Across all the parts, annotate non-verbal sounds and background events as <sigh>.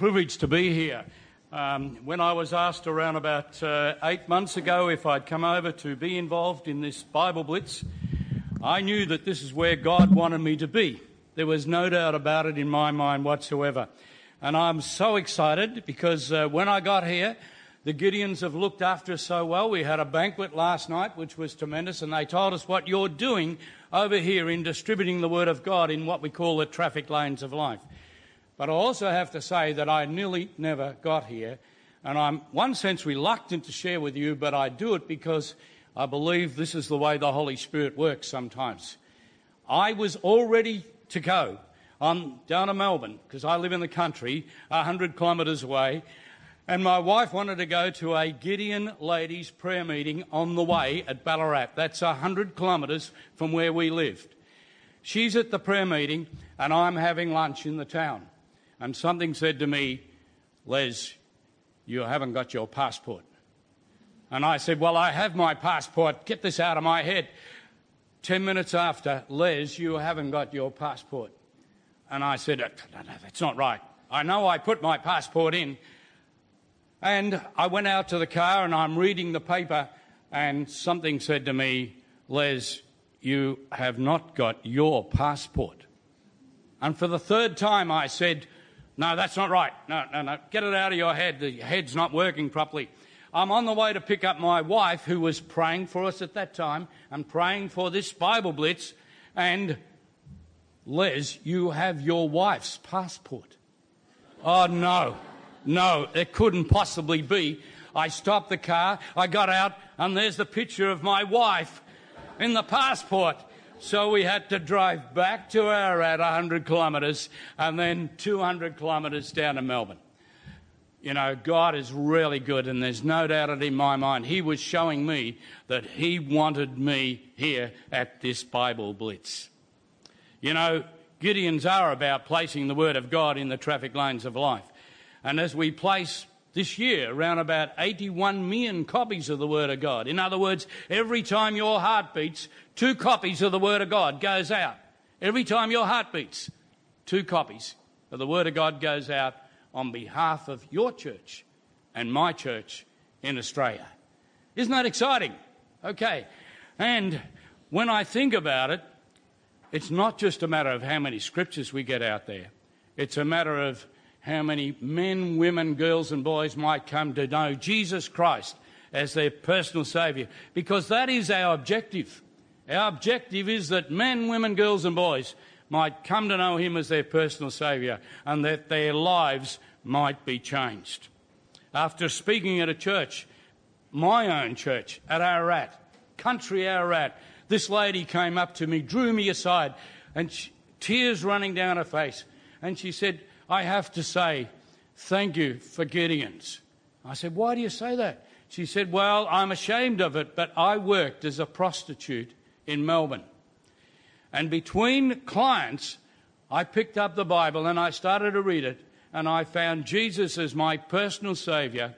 privilege to be here. Um, when I was asked around about uh, eight months ago if I'd come over to be involved in this Bible Blitz, I knew that this is where God wanted me to be. There was no doubt about it in my mind whatsoever. And I'm so excited because uh, when I got here, the Gideons have looked after us so well. We had a banquet last night, which was tremendous, and they told us what you're doing over here in distributing the Word of God in what we call the traffic lanes of life. But I also have to say that I nearly never got here, and I'm, one sense, reluctant to share with you, but I do it because I believe this is the way the Holy Spirit works sometimes. I was all ready to go. I'm down to Melbourne because I live in the country, 100 kilometres away, and my wife wanted to go to a Gideon ladies prayer meeting on the way at Ballarat. That's 100 kilometres from where we lived. She's at the prayer meeting, and I'm having lunch in the town. And something said to me, Les, you haven't got your passport. And I said, Well, I have my passport. Get this out of my head. Ten minutes after, Les, you haven't got your passport. And I said, No, no, that's not right. I know I put my passport in. And I went out to the car and I'm reading the paper, and something said to me, Les, you have not got your passport. And for the third time, I said, No, that's not right. No, no, no. Get it out of your head. The head's not working properly. I'm on the way to pick up my wife, who was praying for us at that time and praying for this Bible blitz. And Les, you have your wife's passport. Oh, no. No, it couldn't possibly be. I stopped the car, I got out, and there's the picture of my wife in the passport. So we had to drive back to Ararat 100 kilometres and then 200 kilometres down to Melbourne. You know, God is really good, and there's no doubt in my mind. He was showing me that He wanted me here at this Bible Blitz. You know, Gideons are about placing the Word of God in the traffic lanes of life. And as we place this year around about 81 million copies of the Word of God, in other words, every time your heart beats, two copies of the Word of God goes out. Every time your heart beats, two copies of the Word of God goes out on behalf of your church and my church in Australia. Isn't that exciting? Okay. And when I think about it, it's not just a matter of how many scriptures we get out there. It's a matter of how many men, women, girls, and boys might come to know Jesus Christ as their personal Saviour, because that is our objective. Our objective is that men, women, girls, and boys might come to know Him as their personal Saviour and that their lives might be changed. After speaking at a church, my own church at Ararat, country Ararat, this lady came up to me, drew me aside, and she, tears running down her face, and she said, I have to say, thank you for Gideons. I said, Why do you say that? She said, Well, I'm ashamed of it, but I worked as a prostitute in Melbourne. And between clients, I picked up the Bible and I started to read it, and I found Jesus as my personal Saviour.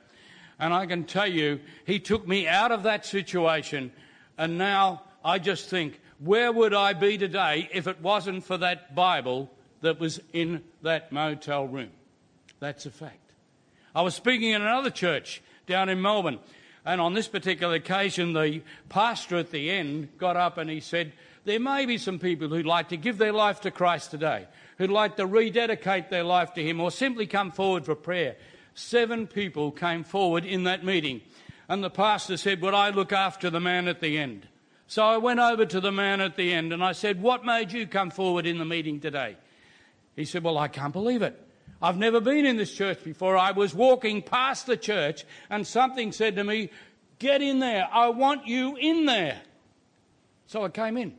And I can tell you, He took me out of that situation, and now I just think, where would I be today if it wasn't for that Bible that was in that motel room. That's a fact. I was speaking in another church down in Melbourne, and on this particular occasion, the pastor at the end got up and he said, There may be some people who'd like to give their life to Christ today, who'd like to rededicate their life to Him, or simply come forward for prayer. Seven people came forward in that meeting, and the pastor said, Would I look after the man at the end? So I went over to the man at the end and I said, What made you come forward in the meeting today? He said, Well, I can't believe it. I've never been in this church before. I was walking past the church and something said to me, Get in there. I want you in there. So I came in.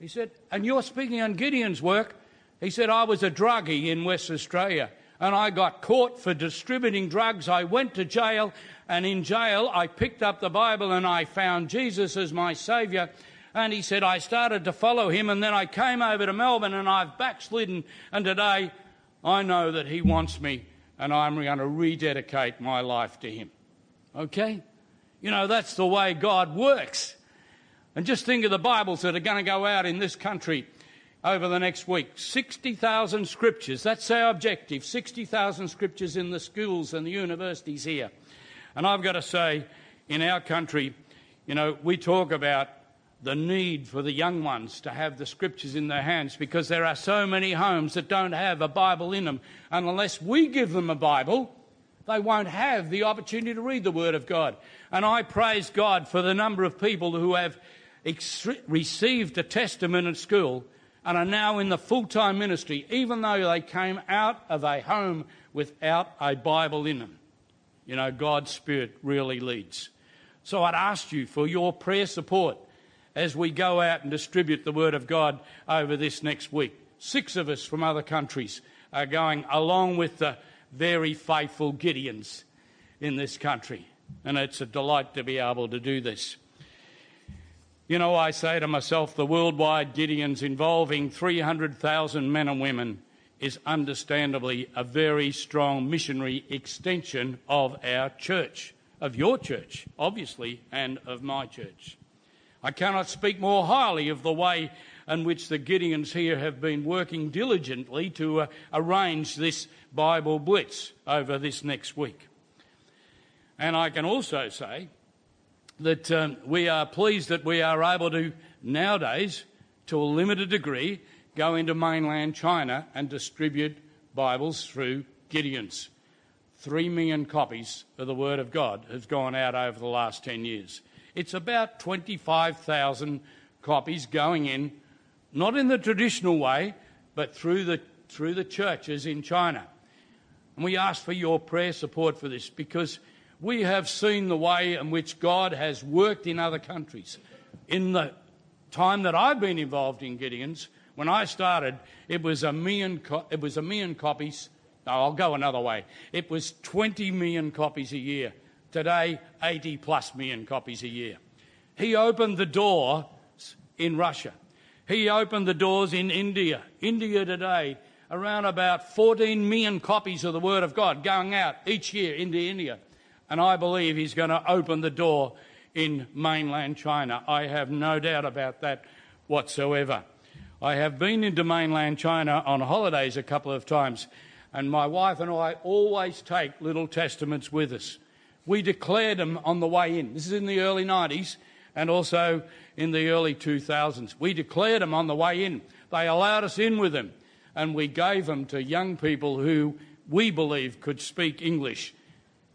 He said, And you're speaking on Gideon's work? He said, I was a druggie in West Australia and I got caught for distributing drugs. I went to jail and in jail I picked up the Bible and I found Jesus as my Saviour and he said, I started to follow him, and then I came over to Melbourne and I've backslidden. And today I know that he wants me, and I'm going to rededicate my life to him. Okay? You know, that's the way God works. And just think of the Bibles that are going to go out in this country over the next week 60,000 scriptures. That's our objective 60,000 scriptures in the schools and the universities here. And I've got to say, in our country, you know, we talk about the need for the young ones to have the scriptures in their hands because there are so many homes that don't have a Bible in them. And unless we give them a Bible, they won't have the opportunity to read the Word of God. And I praise God for the number of people who have ex- received a testament at school and are now in the full time ministry, even though they came out of a home without a Bible in them. You know, God's Spirit really leads. So I'd ask you for your prayer support as we go out and distribute the Word of God over this next week. Six of us from other countries are going along with the very faithful Gideons in this country. And it's a delight to be able to do this. You know, I say to myself, the worldwide Gideons involving 300,000 men and women is understandably a very strong missionary extension of our church, of your church, obviously, and of my church. I cannot speak more highly of the way in which the Gideons here have been working diligently to uh, arrange this Bible Blitz over this next week. And I can also say that um, we are pleased that we are able to nowadays, to a limited degree, go into mainland China and distribute Bibles through Gideons. Three million copies of the Word of God have gone out over the last 10 years. It's about 25,000 copies going in, not in the traditional way, but through the, through the churches in China. And we ask for your prayer support for this because we have seen the way in which God has worked in other countries. In the time that I've been involved in Gideon's, when I started, it was a million, co- it was a million copies. No, I'll go another way. It was 20 million copies a year. Today, 80 plus million copies a year. He opened the door in Russia. He opened the doors in India. India today, around about 14 million copies of the Word of God going out each year into India. And I believe he's going to open the door in mainland China. I have no doubt about that whatsoever. I have been into mainland China on holidays a couple of times, and my wife and I always take little testaments with us. We declared them on the way in. This is in the early 90s and also in the early 2000s. We declared them on the way in. They allowed us in with them, and we gave them to young people who we believe could speak English.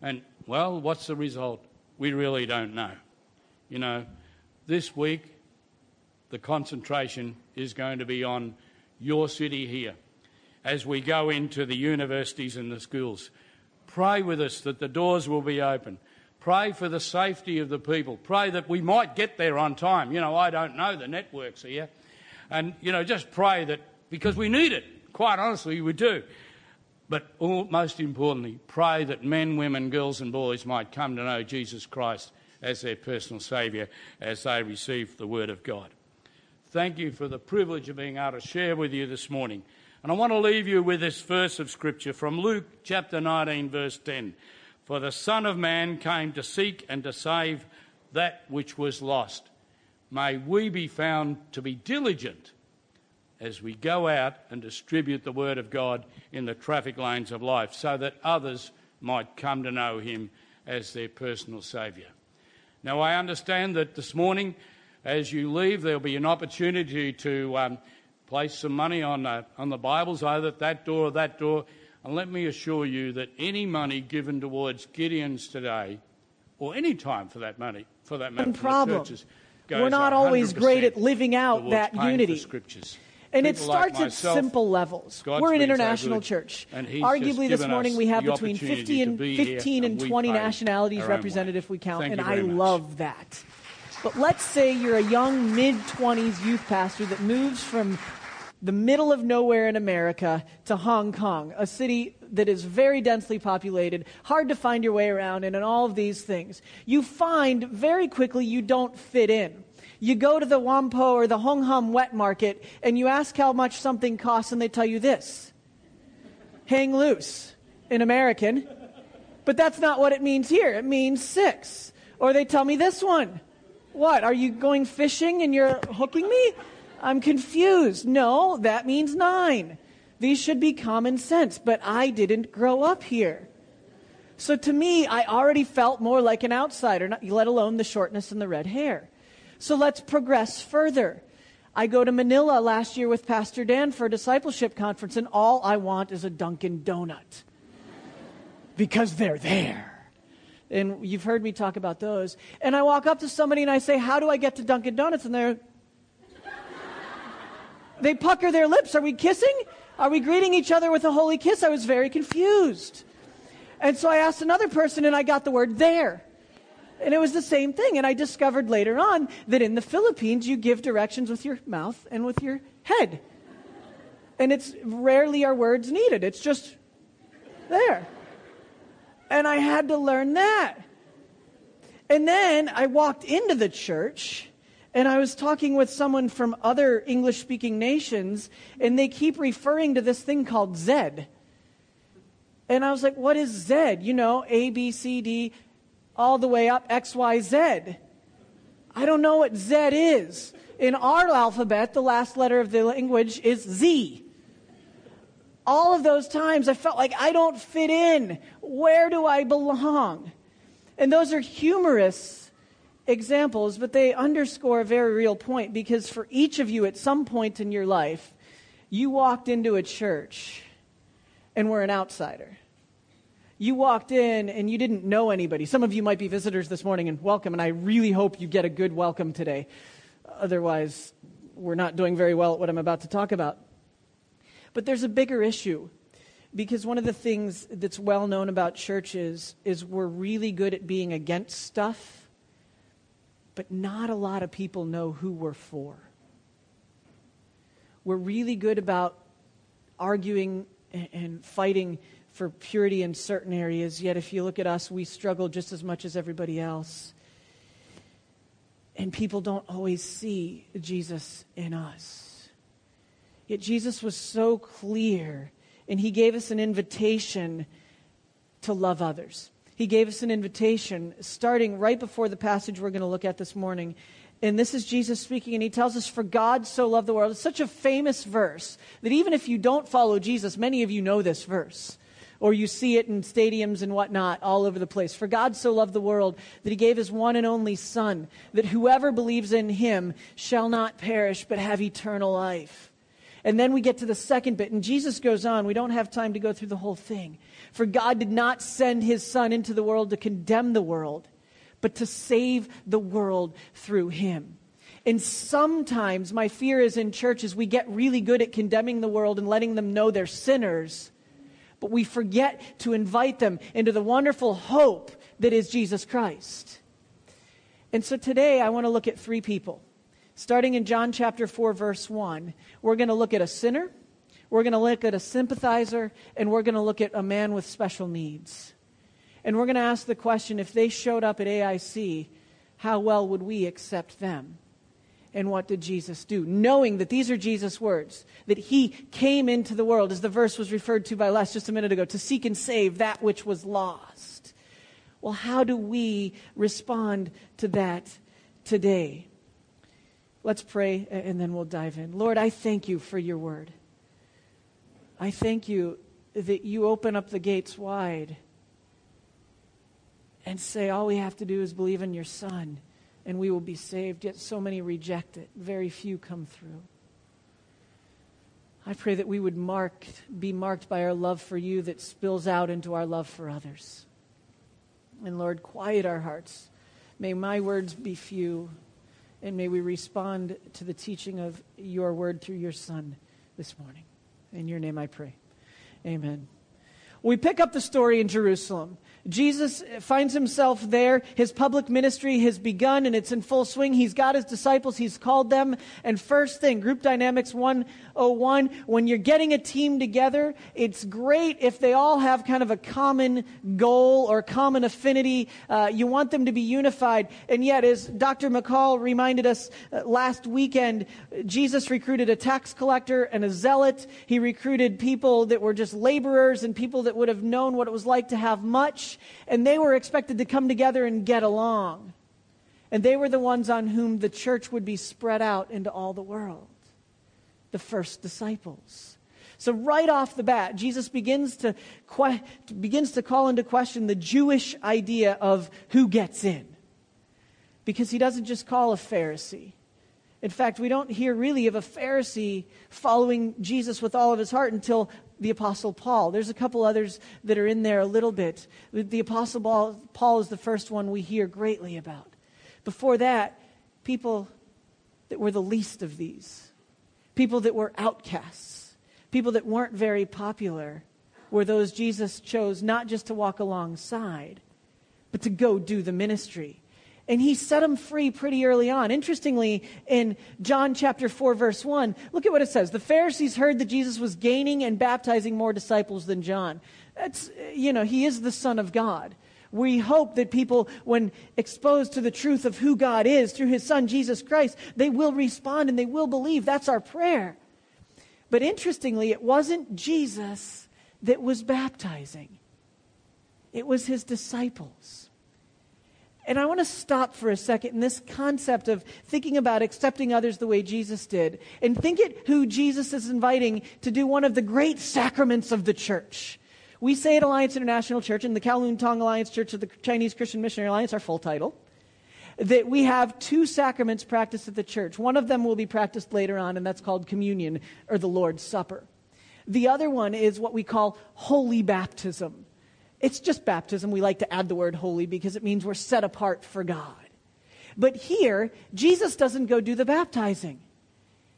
And well, what's the result? We really don't know. You know, this week, the concentration is going to be on your city here as we go into the universities and the schools. Pray with us that the doors will be open. Pray for the safety of the people. Pray that we might get there on time. You know, I don't know the networks here. And, you know, just pray that because we need it. Quite honestly, we do. But all, most importantly, pray that men, women, girls, and boys might come to know Jesus Christ as their personal Saviour as they receive the Word of God. Thank you for the privilege of being able to share with you this morning. And I want to leave you with this verse of Scripture from Luke chapter 19, verse 10. For the Son of Man came to seek and to save that which was lost. May we be found to be diligent as we go out and distribute the Word of God in the traffic lanes of life so that others might come to know Him as their personal Saviour. Now, I understand that this morning, as you leave, there'll be an opportunity to um, place some money on, that, on the Bibles, either at that door or that door. And let me assure you that any money given towards Gideon's today, or any time for that money, for that matter, problem. churches, We're not always great at living out that unity. Scriptures. And it starts like at simple levels. God's We're an been so international church. and He's Arguably, this morning we have between 50 and be 15 and and 20 nationalities represented if we count, Thank and I much. love that. But let's say you're a young mid 20s youth pastor that moves from the middle of nowhere in America to Hong Kong, a city that is very densely populated, hard to find your way around in, and all of these things. You find very quickly you don't fit in. You go to the Whampoa or the Hung Hom wet market and you ask how much something costs, and they tell you this hang loose in American. But that's not what it means here. It means six. Or they tell me this one. What? Are you going fishing and you're hooking me? I'm confused. No, that means nine. These should be common sense, but I didn't grow up here. So to me, I already felt more like an outsider, not, let alone the shortness and the red hair. So let's progress further. I go to Manila last year with Pastor Dan for a discipleship conference, and all I want is a Dunkin' Donut because they're there. And you've heard me talk about those. And I walk up to somebody and I say, How do I get to Dunkin' Donuts? And they're. They pucker their lips. Are we kissing? Are we greeting each other with a holy kiss? I was very confused. And so I asked another person and I got the word there. And it was the same thing. And I discovered later on that in the Philippines, you give directions with your mouth and with your head. And it's rarely are words needed, it's just there. And I had to learn that. And then I walked into the church and I was talking with someone from other English speaking nations, and they keep referring to this thing called Zed. And I was like, what is Z? You know, A, B, C, D, all the way up, X, Y, Z. I don't know what Z is. In our alphabet, the last letter of the language is Z. All of those times I felt like I don't fit in. Where do I belong? And those are humorous examples, but they underscore a very real point because for each of you at some point in your life, you walked into a church and were an outsider. You walked in and you didn't know anybody. Some of you might be visitors this morning and welcome, and I really hope you get a good welcome today. Otherwise, we're not doing very well at what I'm about to talk about. But there's a bigger issue because one of the things that's well known about churches is we're really good at being against stuff, but not a lot of people know who we're for. We're really good about arguing and fighting for purity in certain areas, yet if you look at us, we struggle just as much as everybody else. And people don't always see Jesus in us. Yet Jesus was so clear, and he gave us an invitation to love others. He gave us an invitation starting right before the passage we're going to look at this morning. And this is Jesus speaking, and he tells us, For God so loved the world. It's such a famous verse that even if you don't follow Jesus, many of you know this verse or you see it in stadiums and whatnot all over the place. For God so loved the world that he gave his one and only Son, that whoever believes in him shall not perish but have eternal life. And then we get to the second bit, and Jesus goes on. We don't have time to go through the whole thing. For God did not send his Son into the world to condemn the world, but to save the world through him. And sometimes my fear is in churches, we get really good at condemning the world and letting them know they're sinners but we forget to invite them into the wonderful hope that is Jesus Christ. And so today I want to look at three people. Starting in John chapter 4, verse 1, we're going to look at a sinner, we're going to look at a sympathizer, and we're going to look at a man with special needs. And we're going to ask the question if they showed up at AIC, how well would we accept them? And what did Jesus do? Knowing that these are Jesus' words, that he came into the world, as the verse was referred to by Les just a minute ago, to seek and save that which was lost. Well, how do we respond to that today? Let's pray and then we'll dive in. Lord, I thank you for your word. I thank you that you open up the gates wide and say, all we have to do is believe in your Son and we will be saved. Yet so many reject it, very few come through. I pray that we would mark, be marked by our love for you that spills out into our love for others. And Lord, quiet our hearts. May my words be few, and may we respond to the teaching of your word through your Son this morning. In your name I pray. Amen. We pick up the story in Jerusalem. Jesus finds himself there. His public ministry has begun and it's in full swing. He's got his disciples, he's called them. And first thing, Group Dynamics 101, when you're getting a team together, it's great if they all have kind of a common goal or common affinity. Uh, you want them to be unified. And yet, as Dr. McCall reminded us uh, last weekend, Jesus recruited a tax collector and a zealot. He recruited people that were just laborers and people that would have known what it was like to have much and they were expected to come together and get along. And they were the ones on whom the church would be spread out into all the world. the first disciples. So, right off the bat, Jesus begins to, que- begins to call into question the Jewish idea of who gets in. Because he doesn't just call a Pharisee. In fact, we don't hear really of a Pharisee following Jesus with all of his heart until the Apostle Paul. There's a couple others that are in there a little bit. The Apostle Paul is the first one we hear greatly about. Before that, people that were the least of these, people that were outcasts, people that weren't very popular, were those Jesus chose not just to walk alongside, but to go do the ministry. And he set them free pretty early on. Interestingly, in John chapter 4, verse 1, look at what it says. The Pharisees heard that Jesus was gaining and baptizing more disciples than John. That's, you know, he is the Son of God. We hope that people, when exposed to the truth of who God is through his son Jesus Christ, they will respond and they will believe. That's our prayer. But interestingly, it wasn't Jesus that was baptizing, it was his disciples. And I want to stop for a second in this concept of thinking about accepting others the way Jesus did. And think it who Jesus is inviting to do one of the great sacraments of the church. We say at Alliance International Church and the Kowloon Tong Alliance Church of the Chinese Christian Missionary Alliance, our full title, that we have two sacraments practiced at the church. One of them will be practiced later on, and that's called communion or the Lord's Supper. The other one is what we call holy baptism. It's just baptism. We like to add the word holy because it means we're set apart for God. But here, Jesus doesn't go do the baptizing.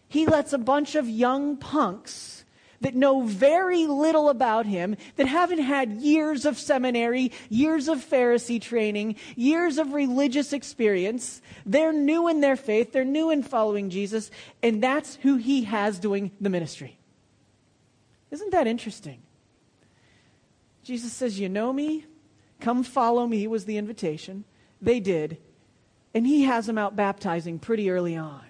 He lets a bunch of young punks that know very little about him, that haven't had years of seminary, years of Pharisee training, years of religious experience. They're new in their faith, they're new in following Jesus, and that's who he has doing the ministry. Isn't that interesting? Jesus says, You know me? Come follow me, was the invitation. They did. And he has them out baptizing pretty early on.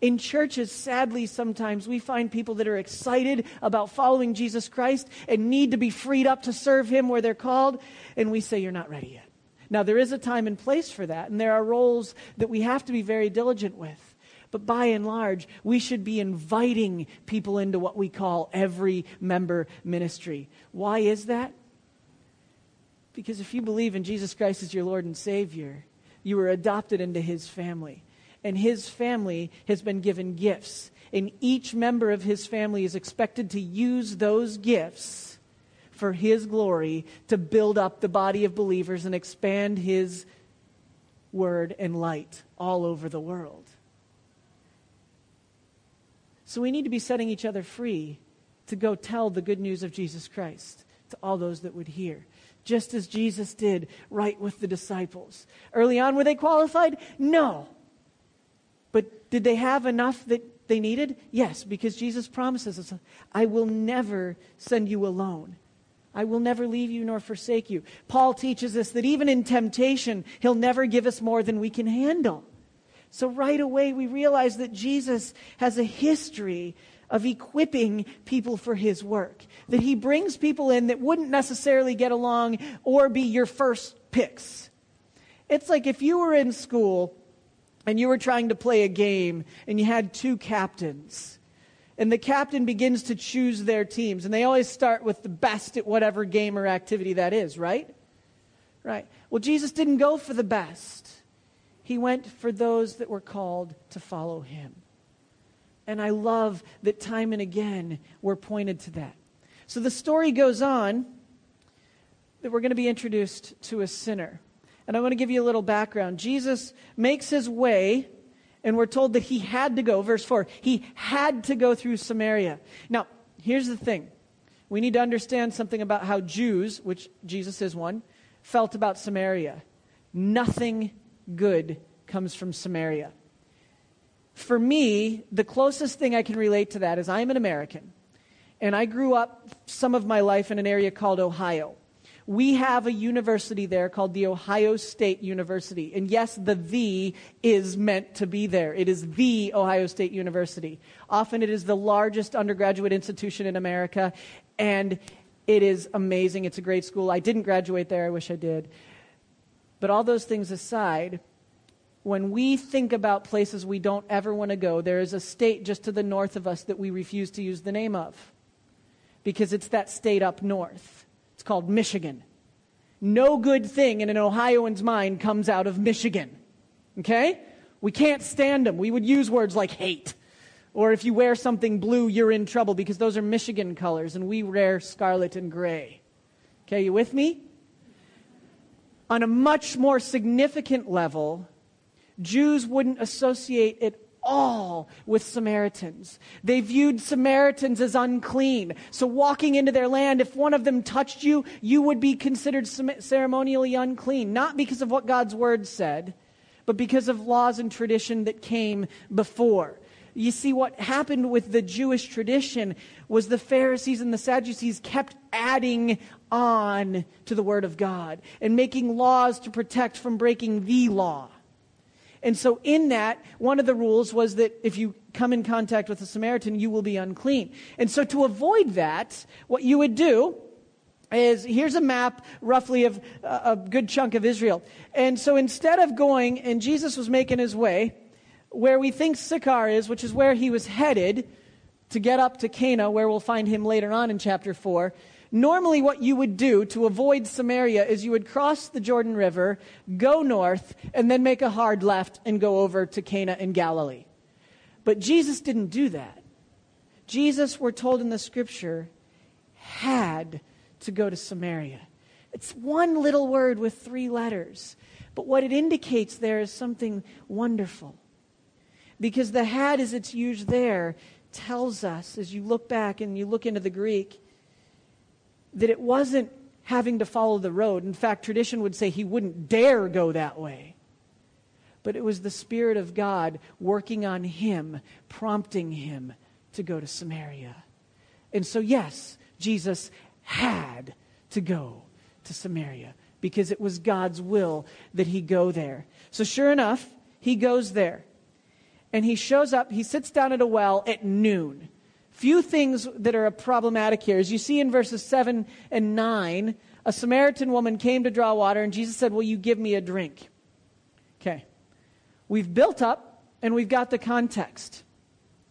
In churches, sadly, sometimes we find people that are excited about following Jesus Christ and need to be freed up to serve Him where they're called, and we say, You're not ready yet. Now, there is a time and place for that, and there are roles that we have to be very diligent with. But by and large, we should be inviting people into what we call every member ministry. Why is that? Because if you believe in Jesus Christ as your Lord and Savior, you were adopted into His family and his family has been given gifts. And each member of his family is expected to use those gifts for his glory to build up the body of believers and expand his word and light all over the world. So we need to be setting each other free to go tell the good news of Jesus Christ to all those that would hear. Just as Jesus did right with the disciples. Early on, were they qualified? No. But did they have enough that they needed? Yes, because Jesus promises us, I will never send you alone. I will never leave you nor forsake you. Paul teaches us that even in temptation, he'll never give us more than we can handle. So right away, we realize that Jesus has a history of equipping people for his work. That he brings people in that wouldn't necessarily get along or be your first picks. It's like if you were in school and you were trying to play a game and you had two captains. And the captain begins to choose their teams. And they always start with the best at whatever game or activity that is, right? Right. Well, Jesus didn't go for the best, he went for those that were called to follow him. And I love that time and again we're pointed to that. So the story goes on that we're going to be introduced to a sinner. And I want to give you a little background. Jesus makes his way, and we're told that he had to go, verse 4, he had to go through Samaria. Now, here's the thing we need to understand something about how Jews, which Jesus is one, felt about Samaria. Nothing good comes from Samaria. For me, the closest thing I can relate to that is I'm an American, and I grew up some of my life in an area called Ohio. We have a university there called the Ohio State University. And yes, the the is meant to be there. It is the Ohio State University. Often it is the largest undergraduate institution in America, and it is amazing. It's a great school. I didn't graduate there. I wish I did. But all those things aside, when we think about places we don't ever want to go, there is a state just to the north of us that we refuse to use the name of because it's that state up north. It's called Michigan. No good thing in an Ohioan's mind comes out of Michigan. Okay? We can't stand them. We would use words like hate. Or if you wear something blue, you're in trouble because those are Michigan colors and we wear scarlet and gray. Okay, you with me? On a much more significant level, Jews wouldn't associate at all with Samaritans. They viewed Samaritans as unclean. So, walking into their land, if one of them touched you, you would be considered ceremonially unclean, not because of what God's word said, but because of laws and tradition that came before. You see, what happened with the Jewish tradition was the Pharisees and the Sadducees kept adding on to the Word of God and making laws to protect from breaking the law. And so, in that, one of the rules was that if you come in contact with a Samaritan, you will be unclean. And so, to avoid that, what you would do is here's a map roughly of uh, a good chunk of Israel. And so, instead of going, and Jesus was making his way where we think Sychar is, which is where he was headed to get up to Cana, where we'll find him later on in chapter 4. Normally, what you would do to avoid Samaria is you would cross the Jordan River, go north, and then make a hard left and go over to Cana in Galilee. But Jesus didn't do that. Jesus, we're told in the scripture, had to go to Samaria. It's one little word with three letters. But what it indicates there is something wonderful. Because the had, as it's used there, tells us, as you look back and you look into the Greek, that it wasn't having to follow the road. In fact, tradition would say he wouldn't dare go that way. But it was the Spirit of God working on him, prompting him to go to Samaria. And so, yes, Jesus had to go to Samaria because it was God's will that he go there. So, sure enough, he goes there. And he shows up, he sits down at a well at noon few things that are problematic here. As you see in verses 7 and 9, a Samaritan woman came to draw water, and Jesus said, Will you give me a drink? Okay. We've built up, and we've got the context.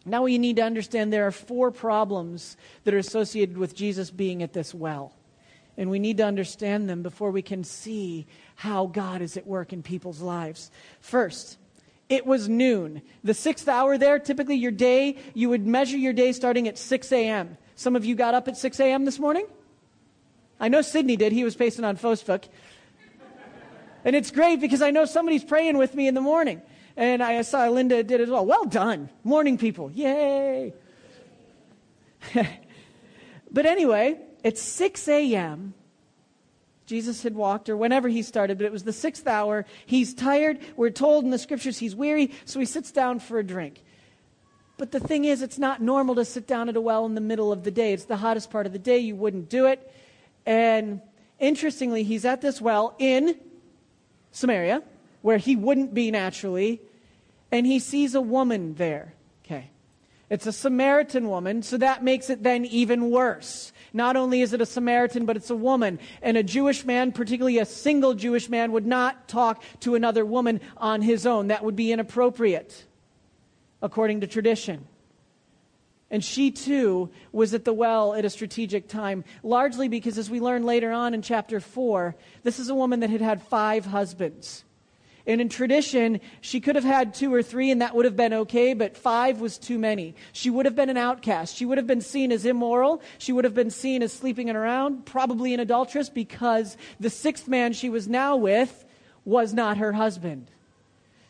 Now we need to understand there are four problems that are associated with Jesus being at this well. And we need to understand them before we can see how God is at work in people's lives. First, it was noon. The sixth hour there, typically your day, you would measure your day starting at 6 a.m. Some of you got up at 6 a.m. this morning? I know Sydney did. He was pacing on Facebook. And it's great because I know somebody's praying with me in the morning. And I saw Linda did as well. Well done. Morning people. Yay. <laughs> but anyway, it's 6 a.m. Jesus had walked, or whenever he started, but it was the sixth hour. He's tired. We're told in the scriptures he's weary, so he sits down for a drink. But the thing is, it's not normal to sit down at a well in the middle of the day. It's the hottest part of the day. You wouldn't do it. And interestingly, he's at this well in Samaria, where he wouldn't be naturally, and he sees a woman there. Okay. It's a Samaritan woman, so that makes it then even worse. Not only is it a Samaritan, but it's a woman. And a Jewish man, particularly a single Jewish man, would not talk to another woman on his own. That would be inappropriate, according to tradition. And she too was at the well at a strategic time, largely because, as we learn later on in chapter 4, this is a woman that had had five husbands. And in tradition, she could have had two or three, and that would have been okay, but five was too many. She would have been an outcast. She would have been seen as immoral. She would have been seen as sleeping around, probably an adulteress, because the sixth man she was now with was not her husband.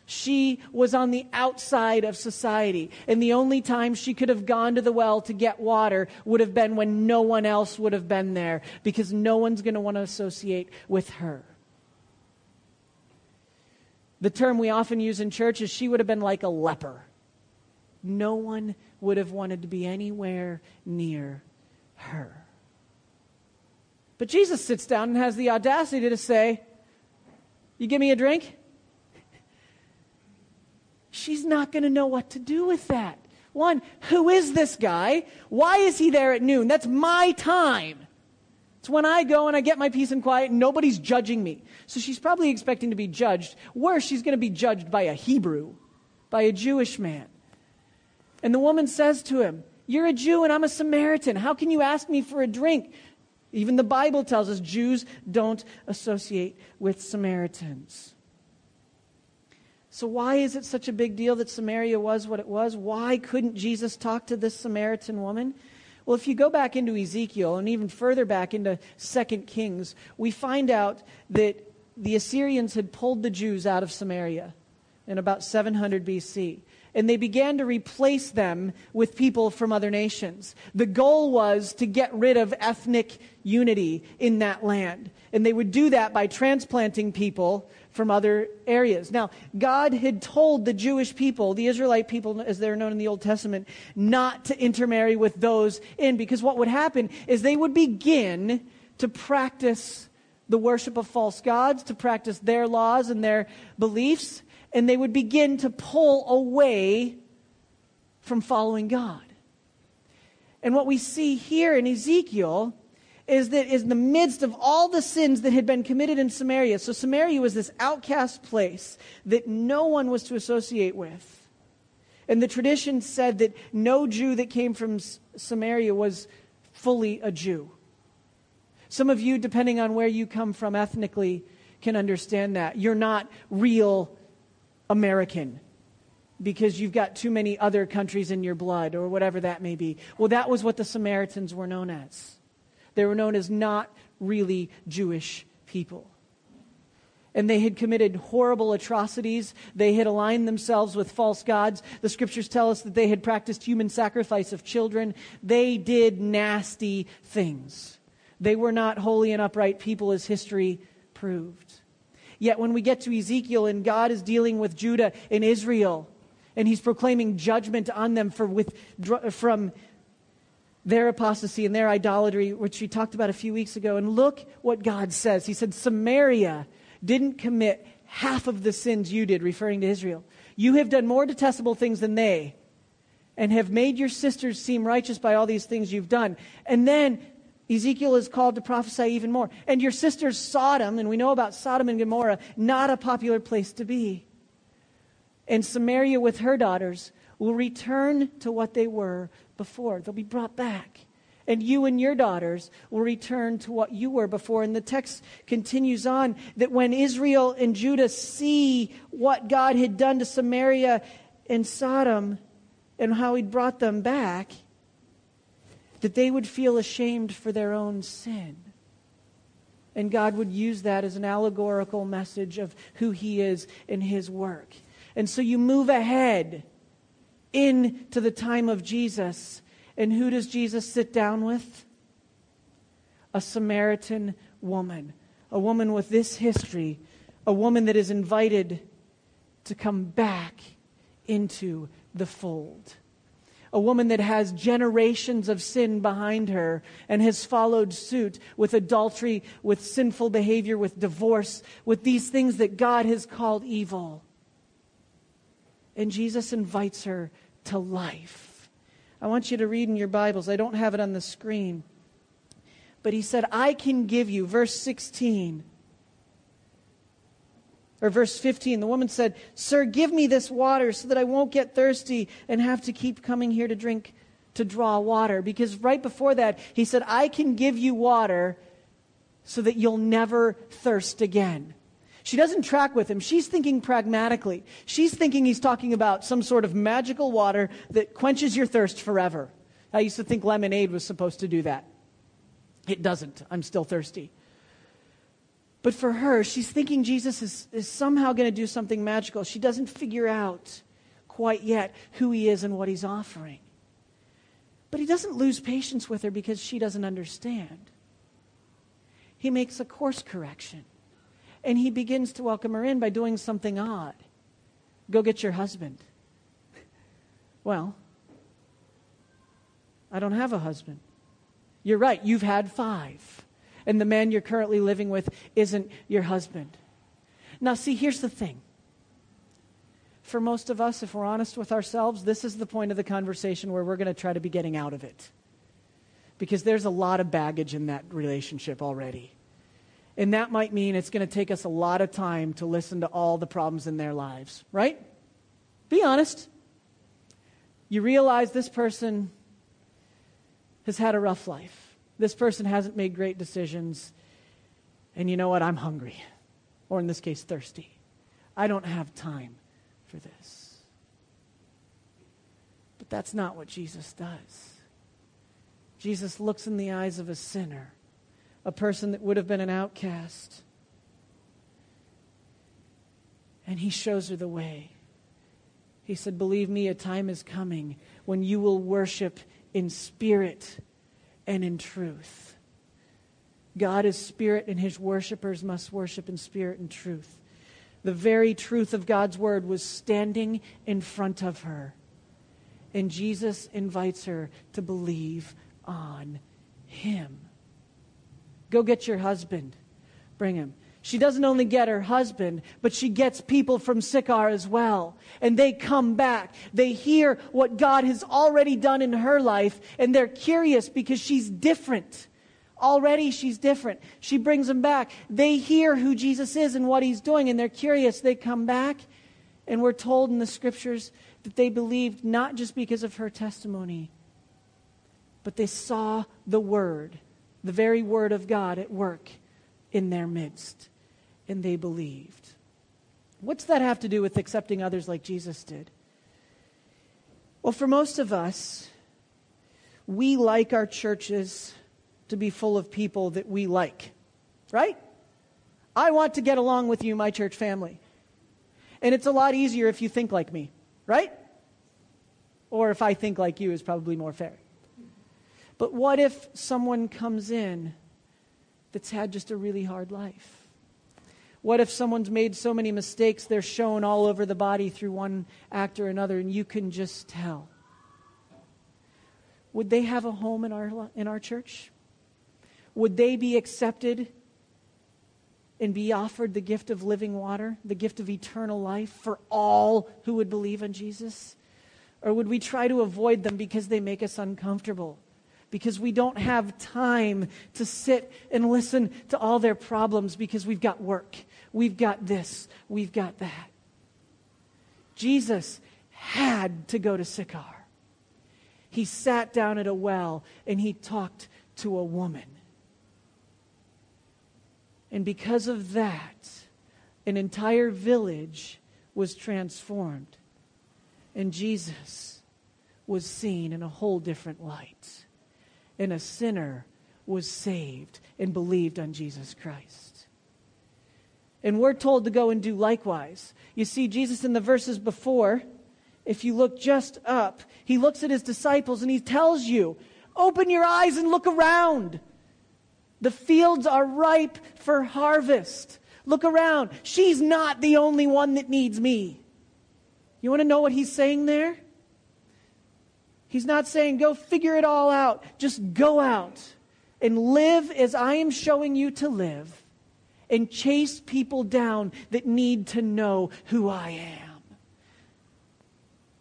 She was on the outside of society, and the only time she could have gone to the well to get water would have been when no one else would have been there, because no one's going to want to associate with her. The term we often use in church is she would have been like a leper. No one would have wanted to be anywhere near her. But Jesus sits down and has the audacity to say, You give me a drink? She's not going to know what to do with that. One, who is this guy? Why is he there at noon? That's my time. It's when I go and I get my peace and quiet nobody's judging me. So she's probably expecting to be judged. Worse, she's going to be judged by a Hebrew, by a Jewish man. And the woman says to him, You're a Jew and I'm a Samaritan. How can you ask me for a drink? Even the Bible tells us Jews don't associate with Samaritans. So, why is it such a big deal that Samaria was what it was? Why couldn't Jesus talk to this Samaritan woman? Well, if you go back into Ezekiel and even further back into 2 Kings, we find out that the Assyrians had pulled the Jews out of Samaria in about 700 BC. And they began to replace them with people from other nations. The goal was to get rid of ethnic unity in that land. And they would do that by transplanting people from other areas. Now, God had told the Jewish people, the Israelite people, as they're known in the Old Testament, not to intermarry with those in, because what would happen is they would begin to practice the worship of false gods, to practice their laws and their beliefs, and they would begin to pull away from following God. And what we see here in Ezekiel is that in the midst of all the sins that had been committed in Samaria, so Samaria was this outcast place that no one was to associate with. And the tradition said that no Jew that came from Samaria was fully a Jew. Some of you, depending on where you come from ethnically, can understand that. You're not real American because you've got too many other countries in your blood or whatever that may be. Well, that was what the Samaritans were known as. They were known as not really Jewish people. And they had committed horrible atrocities. They had aligned themselves with false gods. The scriptures tell us that they had practiced human sacrifice of children. They did nasty things. They were not holy and upright people, as history proved. Yet when we get to Ezekiel and God is dealing with Judah and Israel, and he's proclaiming judgment on them for from their apostasy and their idolatry, which we talked about a few weeks ago. And look what God says. He said, Samaria didn't commit half of the sins you did, referring to Israel. You have done more detestable things than they, and have made your sisters seem righteous by all these things you've done. And then Ezekiel is called to prophesy even more. And your sisters, Sodom, and we know about Sodom and Gomorrah, not a popular place to be. And Samaria with her daughters will return to what they were before. They'll be brought back. And you and your daughters will return to what you were before. And the text continues on that when Israel and Judah see what God had done to Samaria and Sodom and how he'd brought them back, that they would feel ashamed for their own sin. And God would use that as an allegorical message of who he is in his work. And so you move ahead into the time of Jesus. And who does Jesus sit down with? A Samaritan woman. A woman with this history. A woman that is invited to come back into the fold. A woman that has generations of sin behind her and has followed suit with adultery, with sinful behavior, with divorce, with these things that God has called evil. And Jesus invites her to life. I want you to read in your Bibles. I don't have it on the screen. But he said, I can give you, verse 16. Or verse 15, the woman said, Sir, give me this water so that I won't get thirsty and have to keep coming here to drink, to draw water. Because right before that, he said, I can give you water so that you'll never thirst again. She doesn't track with him. She's thinking pragmatically. She's thinking he's talking about some sort of magical water that quenches your thirst forever. I used to think lemonade was supposed to do that. It doesn't. I'm still thirsty. But for her, she's thinking Jesus is, is somehow going to do something magical. She doesn't figure out quite yet who he is and what he's offering. But he doesn't lose patience with her because she doesn't understand. He makes a course correction. And he begins to welcome her in by doing something odd. Go get your husband. Well, I don't have a husband. You're right, you've had five. And the man you're currently living with isn't your husband. Now, see, here's the thing. For most of us, if we're honest with ourselves, this is the point of the conversation where we're going to try to be getting out of it because there's a lot of baggage in that relationship already. And that might mean it's going to take us a lot of time to listen to all the problems in their lives, right? Be honest. You realize this person has had a rough life. This person hasn't made great decisions. And you know what? I'm hungry. Or in this case, thirsty. I don't have time for this. But that's not what Jesus does. Jesus looks in the eyes of a sinner a person that would have been an outcast. And he shows her the way. He said, Believe me, a time is coming when you will worship in spirit and in truth. God is spirit, and his worshipers must worship in spirit and truth. The very truth of God's word was standing in front of her. And Jesus invites her to believe on him. Go get your husband. Bring him. She doesn't only get her husband, but she gets people from Sychar as well. And they come back. They hear what God has already done in her life, and they're curious because she's different. Already she's different. She brings them back. They hear who Jesus is and what he's doing, and they're curious. They come back, and we're told in the scriptures that they believed not just because of her testimony, but they saw the word the very word of God at work in their midst. And they believed. What's that have to do with accepting others like Jesus did? Well, for most of us, we like our churches to be full of people that we like, right? I want to get along with you, my church family. And it's a lot easier if you think like me, right? Or if I think like you is probably more fair. But what if someone comes in that's had just a really hard life? What if someone's made so many mistakes they're shown all over the body through one act or another and you can just tell? Would they have a home in our, in our church? Would they be accepted and be offered the gift of living water, the gift of eternal life for all who would believe in Jesus? Or would we try to avoid them because they make us uncomfortable? Because we don't have time to sit and listen to all their problems because we've got work, we've got this, we've got that. Jesus had to go to Sychar. He sat down at a well and he talked to a woman. And because of that, an entire village was transformed. And Jesus was seen in a whole different light and a sinner was saved and believed on Jesus Christ. And we're told to go and do likewise. You see, Jesus in the verses before, if you look just up, he looks at his disciples and he tells you, Open your eyes and look around. The fields are ripe for harvest. Look around. She's not the only one that needs me. You want to know what he's saying there? He's not saying, go figure it all out. Just go out and live as I am showing you to live and chase people down that need to know who I am.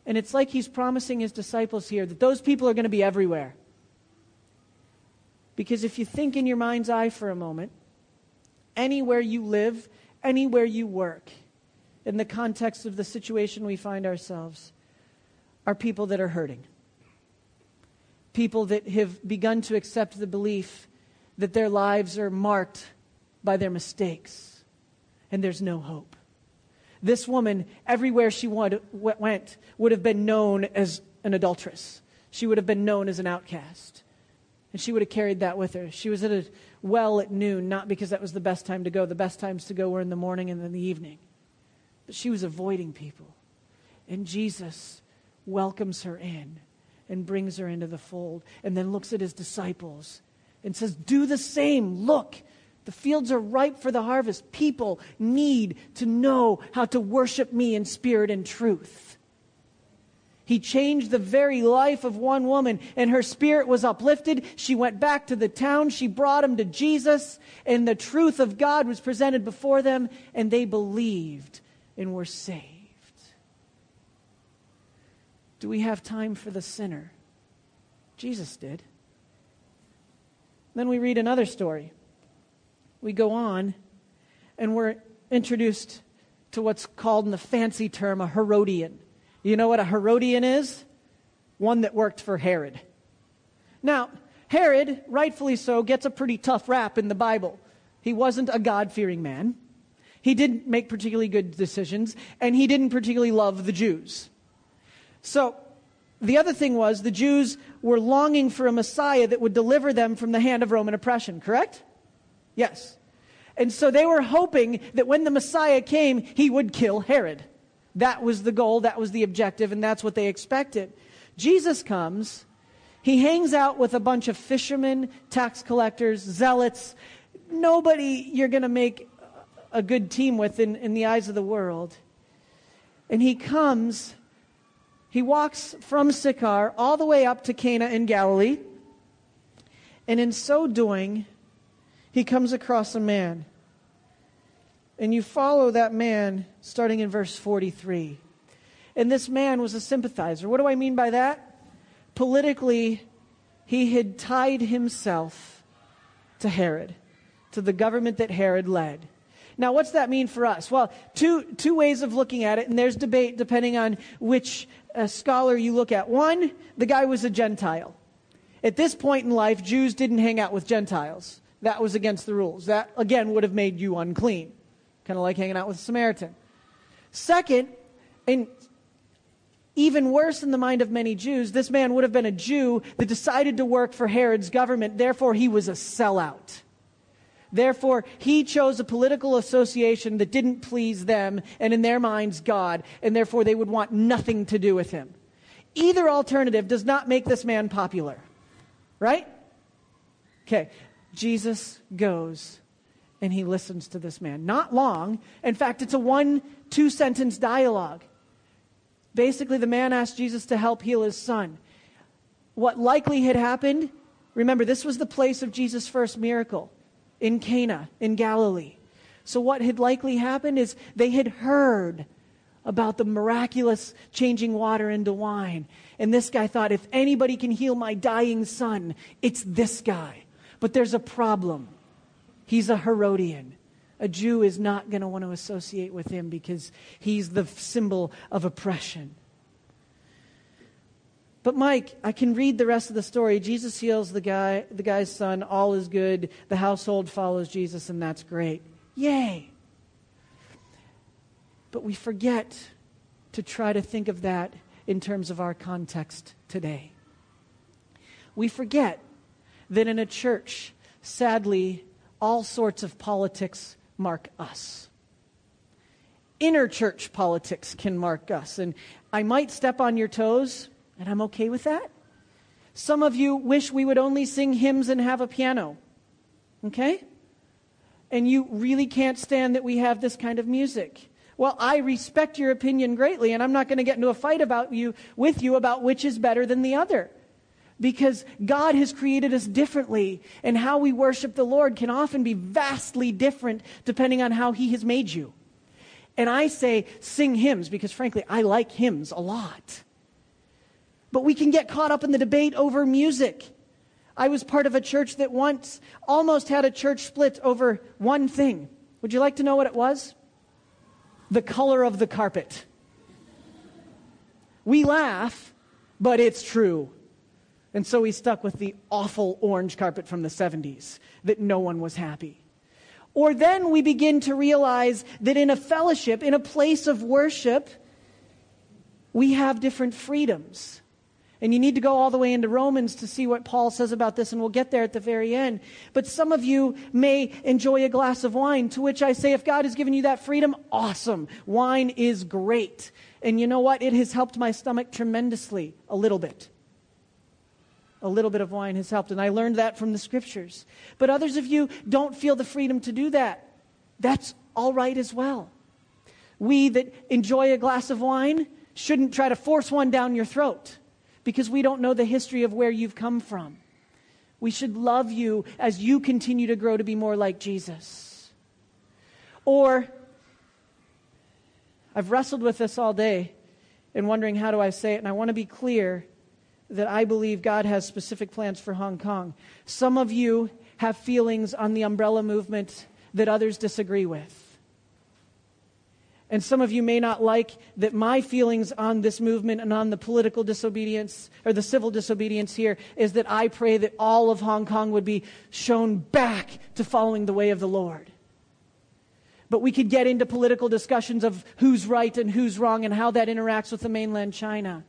And it's like he's promising his disciples here that those people are going to be everywhere. Because if you think in your mind's eye for a moment, anywhere you live, anywhere you work, in the context of the situation we find ourselves, are people that are hurting people that have begun to accept the belief that their lives are marked by their mistakes and there's no hope. This woman, everywhere she went, would have been known as an adulteress. She would have been known as an outcast. And she would have carried that with her. She was at a well at noon, not because that was the best time to go. The best times to go were in the morning and in the evening. But she was avoiding people. And Jesus welcomes her in and brings her into the fold, and then looks at his disciples and says, Do the same. Look, the fields are ripe for the harvest. People need to know how to worship me in spirit and truth. He changed the very life of one woman, and her spirit was uplifted. She went back to the town. She brought him to Jesus, and the truth of God was presented before them, and they believed and were saved. Do we have time for the sinner? Jesus did. Then we read another story. We go on, and we're introduced to what's called in the fancy term a Herodian. You know what a Herodian is? One that worked for Herod. Now, Herod, rightfully so, gets a pretty tough rap in the Bible. He wasn't a God fearing man. He didn't make particularly good decisions, and he didn't particularly love the Jews. So, the other thing was the Jews were longing for a Messiah that would deliver them from the hand of Roman oppression, correct? Yes. And so they were hoping that when the Messiah came, he would kill Herod. That was the goal, that was the objective, and that's what they expected. Jesus comes, he hangs out with a bunch of fishermen, tax collectors, zealots, nobody you're going to make a good team with in, in the eyes of the world. And he comes, he walks from Sychar all the way up to Cana in Galilee. And in so doing, he comes across a man. And you follow that man starting in verse 43. And this man was a sympathizer. What do I mean by that? Politically, he had tied himself to Herod, to the government that Herod led. Now, what's that mean for us? Well, two, two ways of looking at it, and there's debate depending on which uh, scholar you look at. One, the guy was a Gentile. At this point in life, Jews didn't hang out with Gentiles. That was against the rules. That, again, would have made you unclean. Kind of like hanging out with a Samaritan. Second, and even worse in the mind of many Jews, this man would have been a Jew that decided to work for Herod's government. Therefore, he was a sellout. Therefore, he chose a political association that didn't please them and, in their minds, God, and therefore they would want nothing to do with him. Either alternative does not make this man popular. Right? Okay. Jesus goes and he listens to this man. Not long. In fact, it's a one, two sentence dialogue. Basically, the man asked Jesus to help heal his son. What likely had happened, remember, this was the place of Jesus' first miracle in Cana, in Galilee. So, what had likely happened is they had heard about the miraculous changing water into wine. And this guy thought, if anybody can heal my dying son, it's this guy. But there's a problem. He's a Herodian. A Jew is not going to want to associate with him because he's the symbol of oppression. But Mike, I can read the rest of the story. Jesus heals the guy, the guy's son, all is good. The household follows Jesus and that's great. Yay. But we forget to try to think of that in terms of our context today. We forget that in a church, sadly, all sorts of politics mark us. Inner church politics can mark us. And I might step on your toes and I'm okay with that. Some of you wish we would only sing hymns and have a piano. Okay? And you really can't stand that we have this kind of music. Well, I respect your opinion greatly, and I'm not going to get into a fight about you with you about which is better than the other. Because God has created us differently, and how we worship the Lord can often be vastly different depending on how He has made you. And I say sing hymns because, frankly, I like hymns a lot. But we can get caught up in the debate over music. I was part of a church that once almost had a church split over one thing. Would you like to know what it was? The color of the carpet. We laugh, but it's true. And so we stuck with the awful orange carpet from the 70s that no one was happy. Or then we begin to realize that in a fellowship, in a place of worship, we have different freedoms. And you need to go all the way into Romans to see what Paul says about this, and we'll get there at the very end. But some of you may enjoy a glass of wine, to which I say, if God has given you that freedom, awesome. Wine is great. And you know what? It has helped my stomach tremendously, a little bit. A little bit of wine has helped, and I learned that from the scriptures. But others of you don't feel the freedom to do that. That's all right as well. We that enjoy a glass of wine shouldn't try to force one down your throat because we don't know the history of where you've come from. We should love you as you continue to grow to be more like Jesus. Or, I've wrestled with this all day and wondering how do I say it, and I want to be clear that I believe God has specific plans for Hong Kong. Some of you have feelings on the umbrella movement that others disagree with. And some of you may not like that my feelings on this movement and on the political disobedience or the civil disobedience here is that I pray that all of Hong Kong would be shown back to following the way of the Lord. But we could get into political discussions of who's right and who's wrong and how that interacts with the mainland China.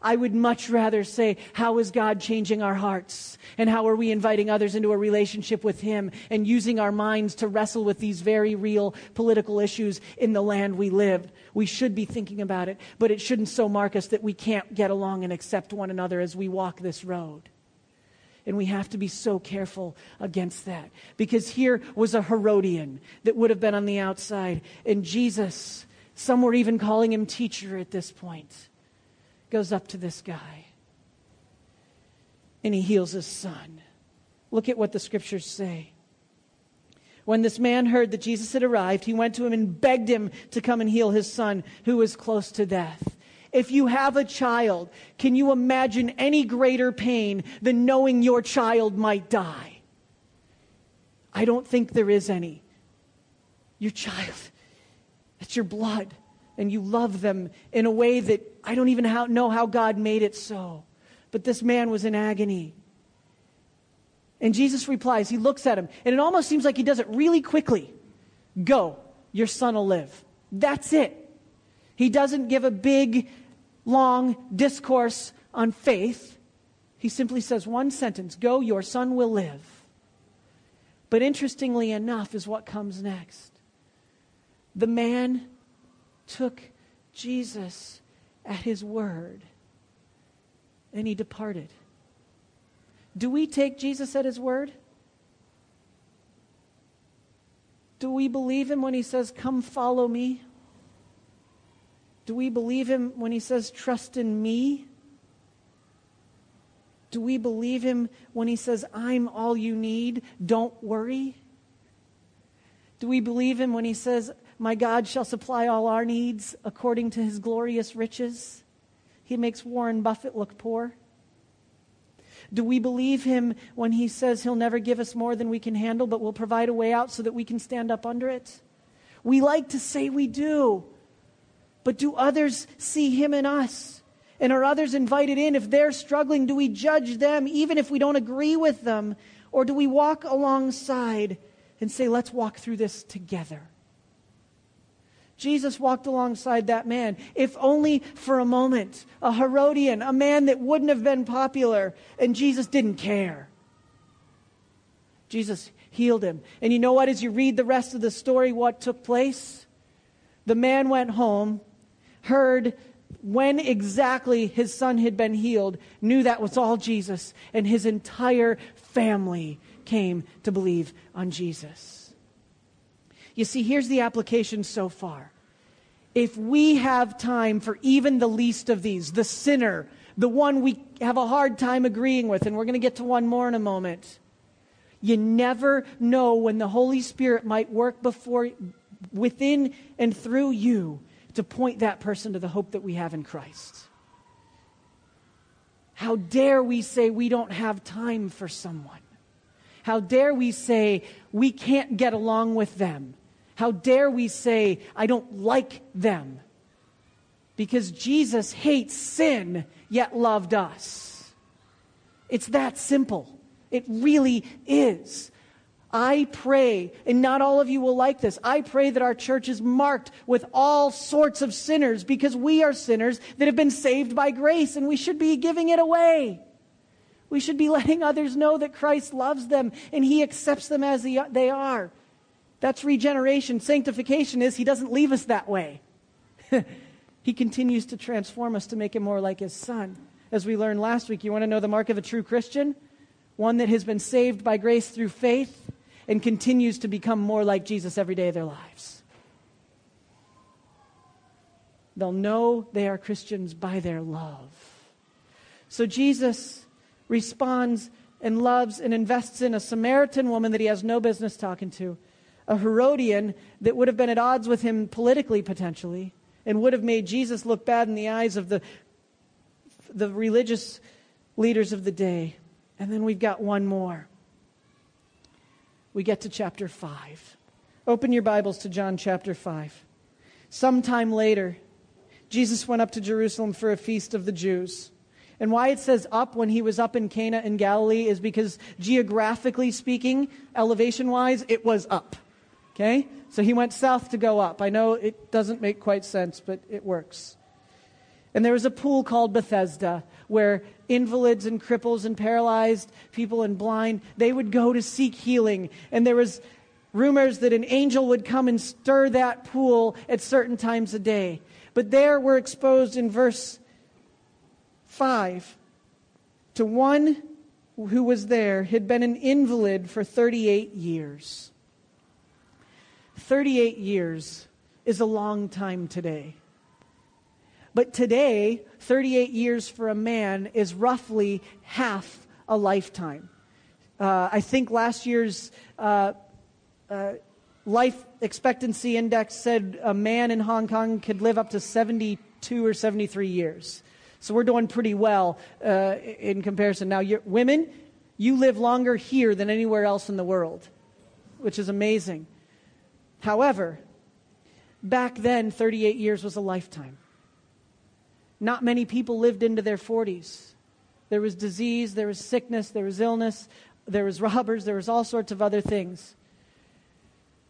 I would much rather say, how is God changing our hearts? And how are we inviting others into a relationship with Him and using our minds to wrestle with these very real political issues in the land we live? We should be thinking about it, but it shouldn't so mark us that we can't get along and accept one another as we walk this road. And we have to be so careful against that. Because here was a Herodian that would have been on the outside. And Jesus, some were even calling him teacher at this point goes up to this guy and he heals his son. Look at what the scriptures say. When this man heard that Jesus had arrived, he went to him and begged him to come and heal his son, who was close to death. If you have a child, can you imagine any greater pain than knowing your child might die? I don't think there is any. Your child, it's your blood and you love them in a way that I don't even know how God made it so. But this man was in agony. And Jesus replies, he looks at him, and it almost seems like he does it really quickly. Go, your son will live. That's it. He doesn't give a big, long discourse on faith. He simply says one sentence Go, your son will live. But interestingly enough, is what comes next. The man took Jesus at his word and he departed. Do we take Jesus at his word? Do we believe him when he says, Come follow me? Do we believe him when he says, Trust in me? Do we believe him when he says, I'm all you need? Don't worry? Do we believe him when he says, my God shall supply all our needs according to his glorious riches. He makes Warren Buffett look poor. Do we believe him when he says he'll never give us more than we can handle, but will provide a way out so that we can stand up under it? We like to say we do. But do others see him in us? And are others invited in? If they're struggling, do we judge them even if we don't agree with them? Or do we walk alongside and say, let's walk through this together? Jesus walked alongside that man, if only for a moment. A Herodian, a man that wouldn't have been popular, and Jesus didn't care. Jesus healed him. And you know what? As you read the rest of the story, what took place? The man went home, heard when exactly his son had been healed, knew that was all Jesus, and his entire family came to believe on Jesus. You see, here's the application so far. If we have time for even the least of these, the sinner, the one we have a hard time agreeing with, and we're going to get to one more in a moment, you never know when the Holy Spirit might work before, within and through you to point that person to the hope that we have in Christ. How dare we say we don't have time for someone? How dare we say we can't get along with them? How dare we say, I don't like them? Because Jesus hates sin, yet loved us. It's that simple. It really is. I pray, and not all of you will like this, I pray that our church is marked with all sorts of sinners because we are sinners that have been saved by grace and we should be giving it away. We should be letting others know that Christ loves them and He accepts them as they are. That's regeneration. Sanctification is He doesn't leave us that way. <laughs> he continues to transform us to make Him more like His Son. As we learned last week, you want to know the mark of a true Christian? One that has been saved by grace through faith and continues to become more like Jesus every day of their lives. They'll know they are Christians by their love. So Jesus responds and loves and invests in a Samaritan woman that he has no business talking to a Herodian that would have been at odds with him politically, potentially, and would have made Jesus look bad in the eyes of the, the religious leaders of the day. And then we've got one more. we get to chapter 5. Open your Bibles to John chapter 5. Sometime later, Jesus went up to Jerusalem for a feast of the Jews. And why it says up when he was up in Cana in Galilee is because geographically speaking, elevation wise, it was up. Okay? So he went south to go up. I know it doesn't make quite sense, but it works. And there was a pool called Bethesda where invalids and cripples and paralyzed people and blind, they would go to seek healing. And there was rumors that an angel would come and stir that pool at certain times a day. But there we're exposed in verse 5 to one who was there had been an invalid for 38 years. 38 years is a long time today. But today, 38 years for a man is roughly half a lifetime. Uh, I think last year's uh, uh, life expectancy index said a man in Hong Kong could live up to 72 or 73 years. So we're doing pretty well uh, in comparison. Now, women, you live longer here than anywhere else in the world, which is amazing. However, back then, 38 years was a lifetime. Not many people lived into their 40s. There was disease, there was sickness, there was illness, there was robbers, there was all sorts of other things.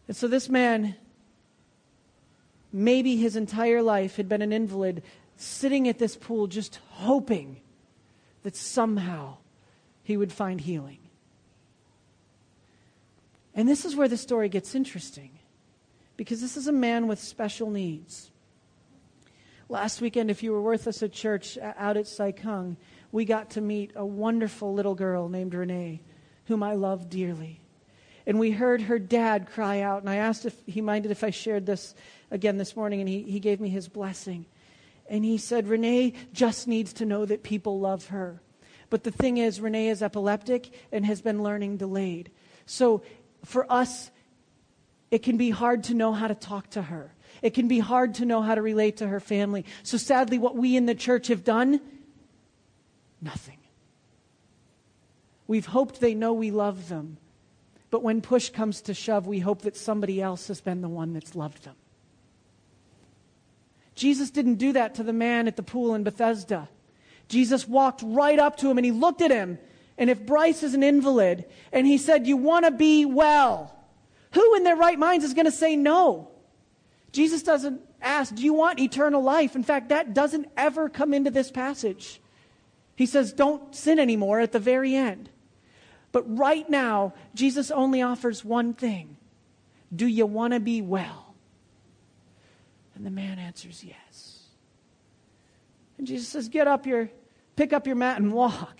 And so this man, maybe his entire life, had been an invalid, sitting at this pool just hoping that somehow he would find healing. And this is where the story gets interesting because this is a man with special needs. Last weekend, if you were with us at church uh, out at Sai Kung, we got to meet a wonderful little girl named Renee, whom I love dearly. And we heard her dad cry out, and I asked if he minded if I shared this again this morning, and he, he gave me his blessing. And he said, Renee just needs to know that people love her. But the thing is, Renee is epileptic and has been learning delayed. So for us, it can be hard to know how to talk to her. It can be hard to know how to relate to her family. So sadly, what we in the church have done, nothing. We've hoped they know we love them. But when push comes to shove, we hope that somebody else has been the one that's loved them. Jesus didn't do that to the man at the pool in Bethesda. Jesus walked right up to him and he looked at him. And if Bryce is an invalid and he said, You want to be well, who in their right minds is going to say no? Jesus doesn't ask, Do you want eternal life? In fact, that doesn't ever come into this passage. He says, Don't sin anymore at the very end. But right now, Jesus only offers one thing Do you want to be well? And the man answers, Yes. And Jesus says, Get up your, pick up your mat and walk.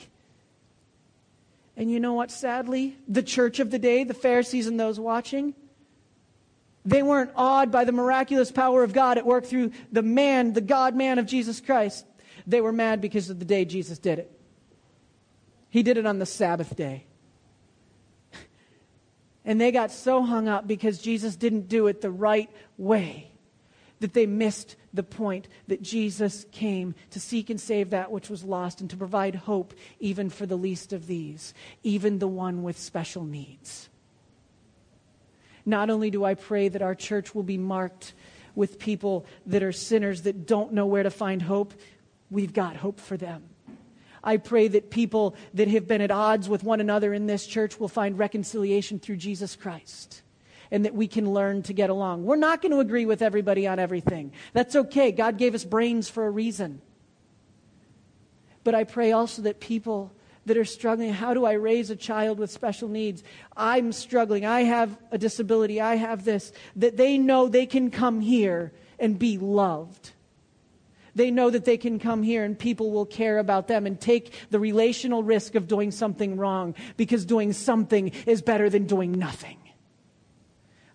And you know what, sadly? The church of the day, the Pharisees and those watching, they weren't awed by the miraculous power of God at work through the man, the God man of Jesus Christ. They were mad because of the day Jesus did it. He did it on the Sabbath day. <laughs> And they got so hung up because Jesus didn't do it the right way that they missed the point that Jesus came to seek and save that which was lost and to provide hope even for the least of these, even the one with special needs. Not only do I pray that our church will be marked with people that are sinners that don't know where to find hope, we've got hope for them. I pray that people that have been at odds with one another in this church will find reconciliation through Jesus Christ and that we can learn to get along. We're not going to agree with everybody on everything. That's okay. God gave us brains for a reason. But I pray also that people that are struggling, how do I raise a child with special needs? I'm struggling. I have a disability. I have this. That they know they can come here and be loved. They know that they can come here and people will care about them and take the relational risk of doing something wrong because doing something is better than doing nothing.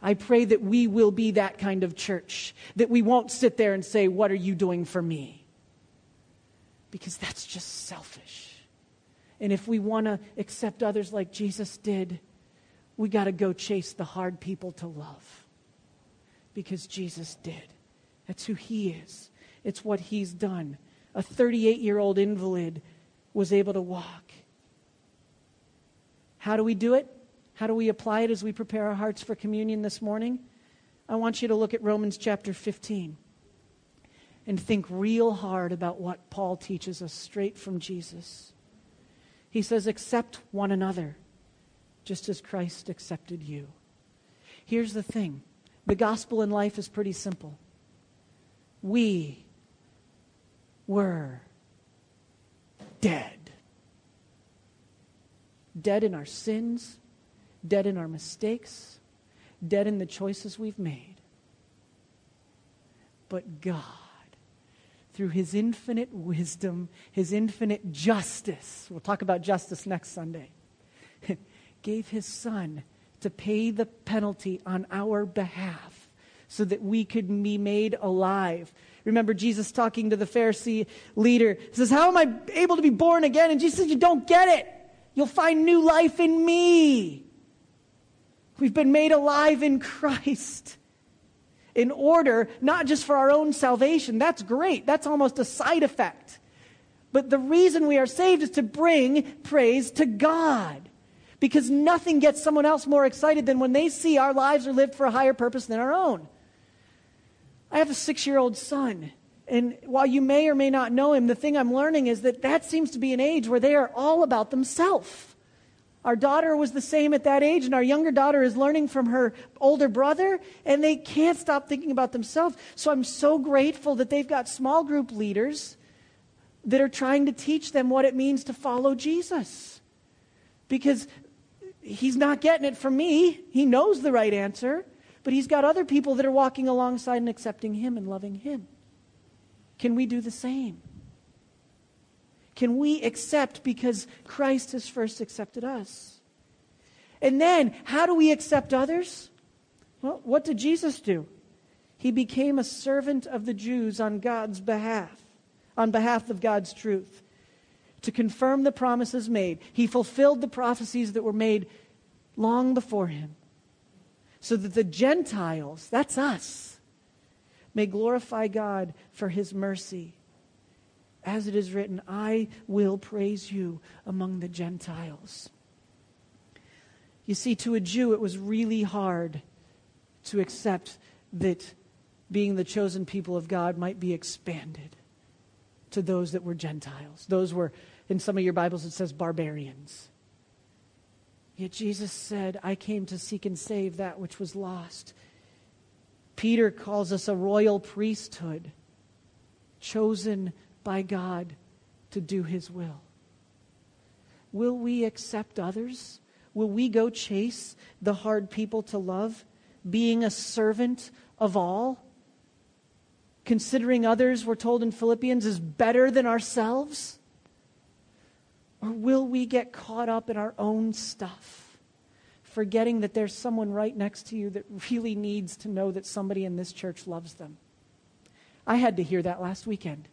I pray that we will be that kind of church, that we won't sit there and say, What are you doing for me? Because that's just selfish. And if we want to accept others like Jesus did, we got to go chase the hard people to love. Because Jesus did. That's who he is, it's what he's done. A 38 year old invalid was able to walk. How do we do it? How do we apply it as we prepare our hearts for communion this morning? I want you to look at Romans chapter 15 and think real hard about what Paul teaches us straight from Jesus. He says, Accept one another, just as Christ accepted you. Here's the thing the gospel in life is pretty simple. We were dead. Dead in our sins, dead in our mistakes, dead in the choices we've made. But God, through His infinite wisdom, His infinite justice, we'll talk about justice next Sunday, <laughs> gave His Son to pay the penalty on our behalf so that we could be made alive. Remember Jesus talking to the Pharisee leader. He says, How am I able to be born again? And Jesus says, You don't get it. You'll find new life in me. We've been made alive in Christ in order, not just for our own salvation. That's great. That's almost a side effect. But the reason we are saved is to bring praise to God. Because nothing gets someone else more excited than when they see our lives are lived for a higher purpose than our own. I have a six year old son. And while you may or may not know him, the thing I'm learning is that that seems to be an age where they are all about themselves. Our daughter was the same at that age, and our younger daughter is learning from her older brother, and they can't stop thinking about themselves. So I'm so grateful that they've got small group leaders that are trying to teach them what it means to follow Jesus. Because he's not getting it from me, he knows the right answer, but he's got other people that are walking alongside and accepting him and loving him. Can we do the same? Can we accept because Christ has first accepted us? And then, how do we accept others? Well, what did Jesus do? He became a servant of the Jews on God's behalf, on behalf of God's truth, to confirm the promises made. He fulfilled the prophecies that were made long before him, so that the Gentiles, that's us, may glorify God for his mercy as it is written, I will praise you among the Gentiles. You see, to a Jew, it was really hard to accept that being the chosen people of God might be expanded to those that were Gentiles. Those were, in some of your Bibles, it says barbarians. Yet Jesus said, I came to seek and save that which was lost. Peter calls us a royal priesthood, chosen by God to do His will? Will we accept others? Will we go chase the hard people to love, being a servant of all? Considering others, we're told in Philippians, is better than ourselves? Or will we get caught up in our own stuff, forgetting that there's someone right next to you that really needs to know that somebody in this church loves them? I had to hear that last weekend.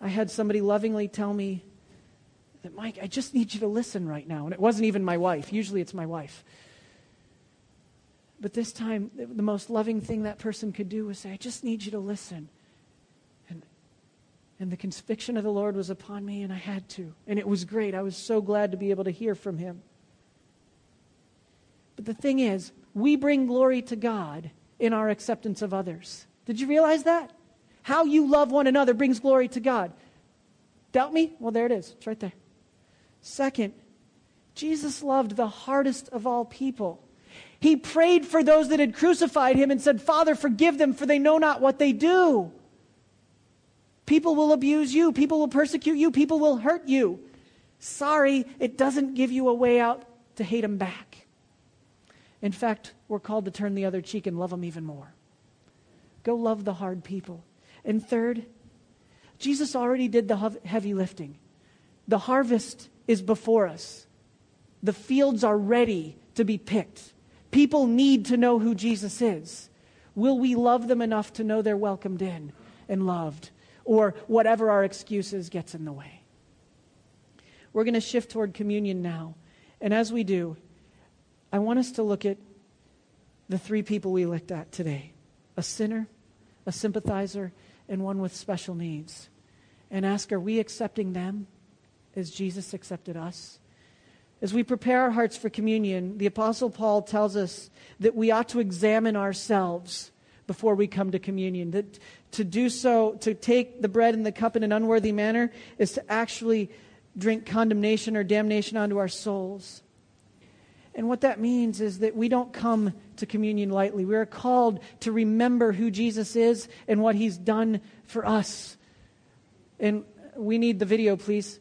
I had somebody lovingly tell me that, Mike, I just need you to listen right now. And it wasn't even my wife. Usually it's my wife. But this time, the most loving thing that person could do was say, I just need you to listen. And, and the conviction of the Lord was upon me, and I had to. And it was great. I was so glad to be able to hear from him. But the thing is, we bring glory to God in our acceptance of others. Did you realize that? How you love one another brings glory to God. Doubt me? Well, there it is. It's right there. Second, Jesus loved the hardest of all people. He prayed for those that had crucified him and said, Father, forgive them, for they know not what they do. People will abuse you. People will persecute you. People will hurt you. Sorry, it doesn't give you a way out to hate them back. In fact, we're called to turn the other cheek and love them even more. Go love the hard people. And third, Jesus already did the heavy lifting. The harvest is before us, the fields are ready to be picked. People need to know who Jesus is. Will we love them enough to know they're welcomed in and loved? Or whatever our excuses gets in the way. We're going to shift toward communion now. And as we do, I want us to look at the three people we looked at today a sinner, a sympathizer, and one with special needs and ask, are we accepting them as Jesus accepted us? As we prepare our hearts for communion, the Apostle Paul tells us that we ought to examine ourselves before we come to communion. That to do so, to take the bread and the cup in an unworthy manner, is to actually drink condemnation or damnation onto our souls. And what that means is that we don't come to communion lightly. We are called to remember who Jesus is and what he's done for us. And we need the video, please.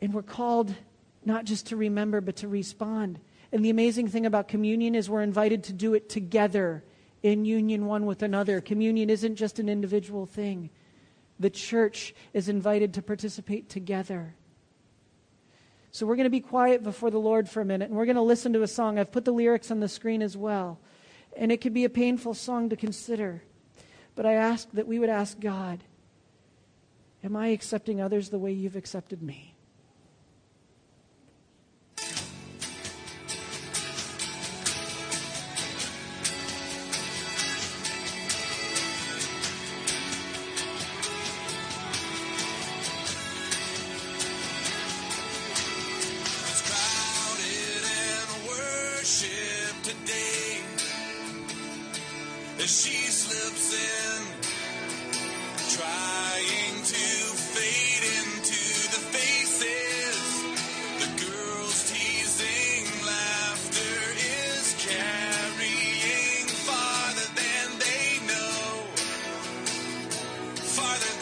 And we're called not just to remember, but to respond. And the amazing thing about communion is we're invited to do it together in union one with another. Communion isn't just an individual thing, the church is invited to participate together. So we're going to be quiet before the Lord for a minute and we're going to listen to a song. I've put the lyrics on the screen as well. And it could be a painful song to consider. But I ask that we would ask God, Am I accepting others the way you've accepted me? He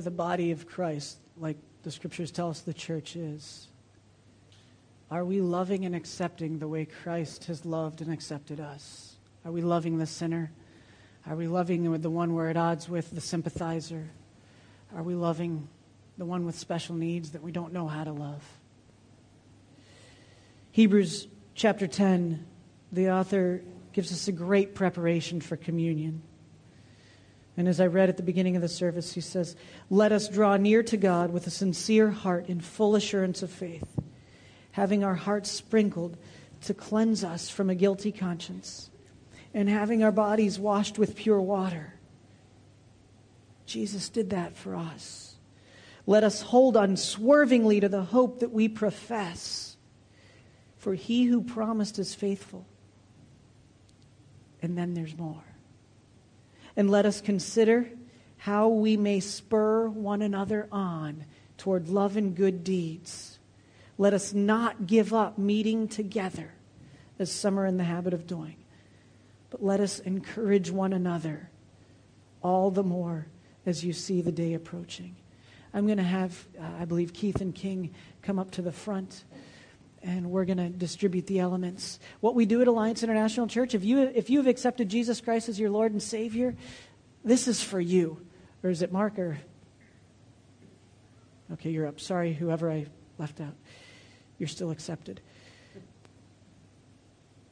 we're the body of Christ, like the scriptures tell us the church is, are we loving and accepting the way Christ has loved and accepted us? Are we loving the sinner? Are we loving the one we're at odds with, the sympathizer? Are we loving the one with special needs that we don't know how to love? Hebrews chapter 10, the author gives us a great preparation for communion. And as I read at the beginning of the service, he says, Let us draw near to God with a sincere heart in full assurance of faith, having our hearts sprinkled to cleanse us from a guilty conscience, and having our bodies washed with pure water. Jesus did that for us. Let us hold unswervingly to the hope that we profess, for he who promised is faithful. And then there's more and let us consider how we may spur one another on toward love and good deeds. Let us not give up meeting together, as some are in the habit of doing, but let us encourage one another all the more as you see the day approaching. I'm going to have, uh, I believe, Keith and King come up to the front and we're going to distribute the elements. What we do at Alliance International Church, if you if you have accepted Jesus Christ as your Lord and Savior, this is for you. Or is it Mark or Okay, you're up. Sorry, whoever I left out. You're still accepted.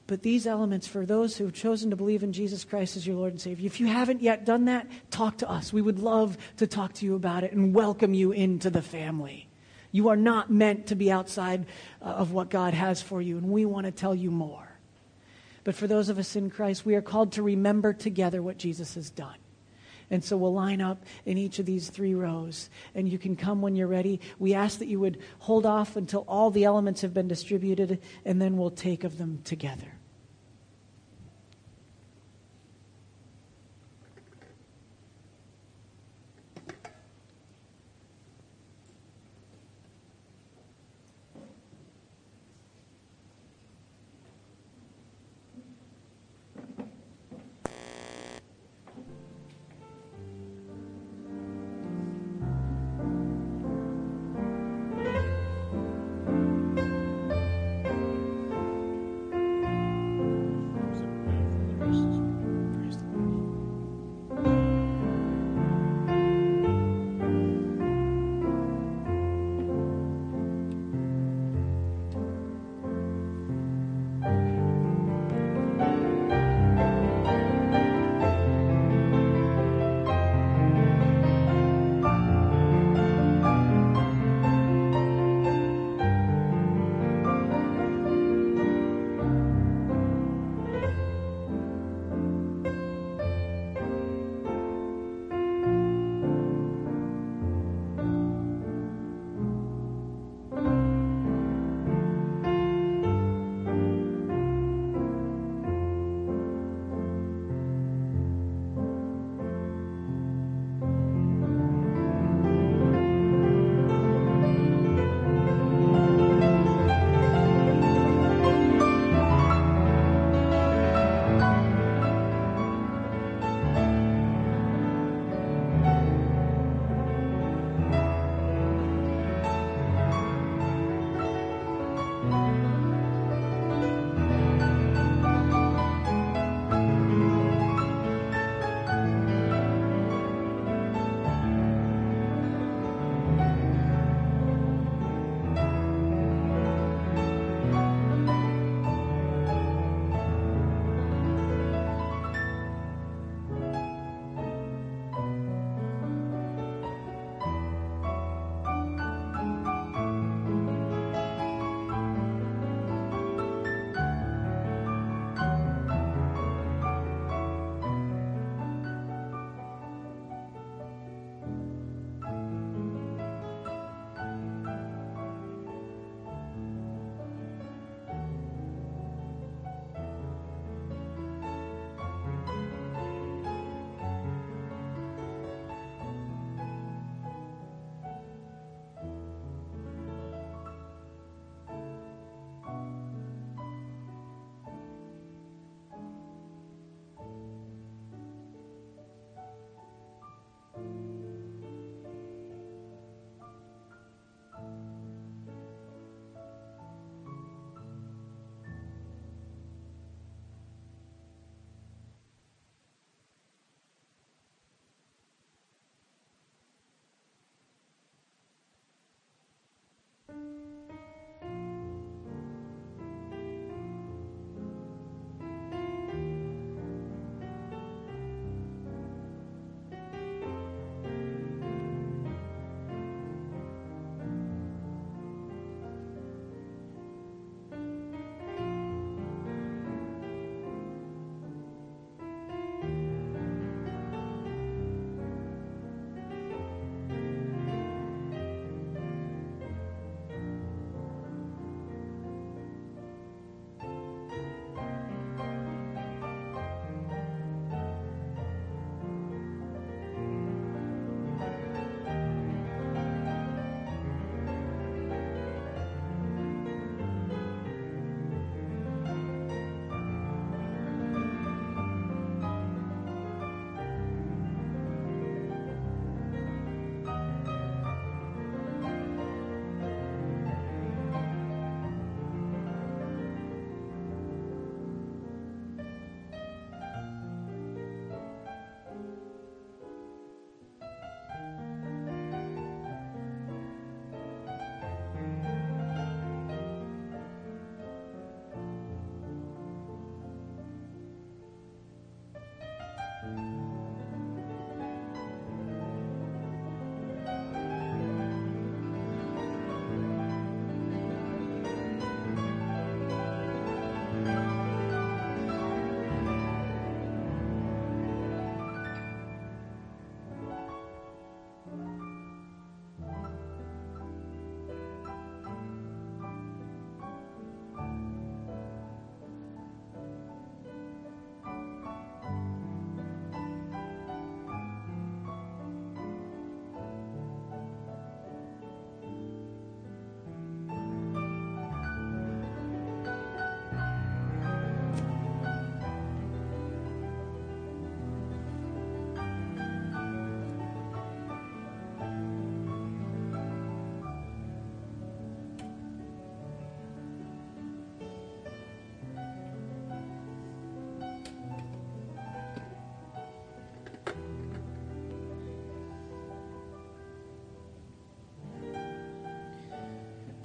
But these elements, for those who have chosen to believe in Jesus Christ as your Lord and Savior, if you haven't yet done that, talk to us. We would love to talk to you about it and welcome you into the family. You are not meant to be outside uh, of what God has for you, and we want to tell you more. But for those of us in Christ, we are called to remember together what Jesus has done. And so we'll line up in each of these three rows, and you can come when you're ready. We ask that you would hold off until all the elements have been distributed, and then we'll take of them together.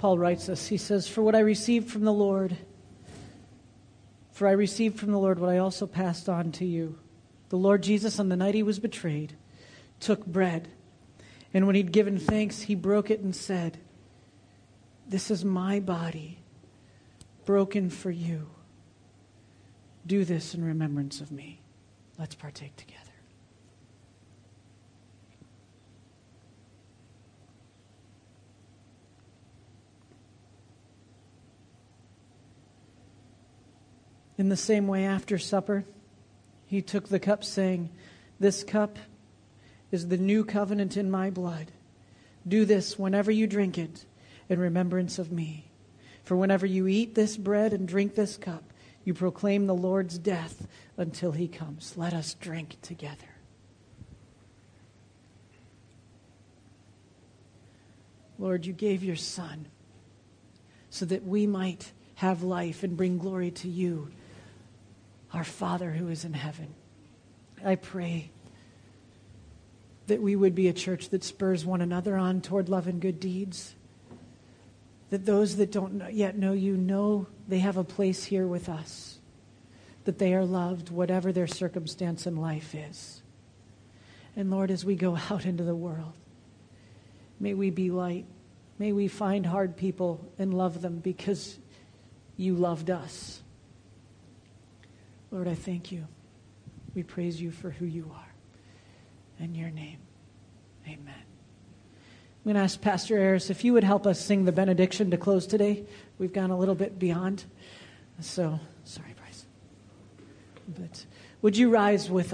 Paul writes us. He says, For what I received from the Lord, for I received from the Lord what I also passed on to you. The Lord Jesus, on the night he was betrayed, took bread, and when he'd given thanks, he broke it and said, This is my body, broken for you. Do this in remembrance of me. Let's partake together. In the same way, after supper, he took the cup, saying, This cup is the new covenant in my blood. Do this whenever you drink it in remembrance of me. For whenever you eat this bread and drink this cup, you proclaim the Lord's death until he comes. Let us drink together. Lord, you gave your Son so that we might have life and bring glory to you our Father who is in heaven. I pray that we would be a church that spurs one another on toward love and good deeds. That those that don't yet know you know they have a place here with us. That they are loved, whatever their circumstance in life is. And Lord, as we go <laughs> out into the world, may we be light. May we find hard people and love them because you loved us. Lord, I thank you. We praise you for who you are. In your name, amen. I'm going to ask Pastor Harris if you would help us sing the benediction to close today. We've gone a little bit beyond. So, sorry, Bryce. But would you rise with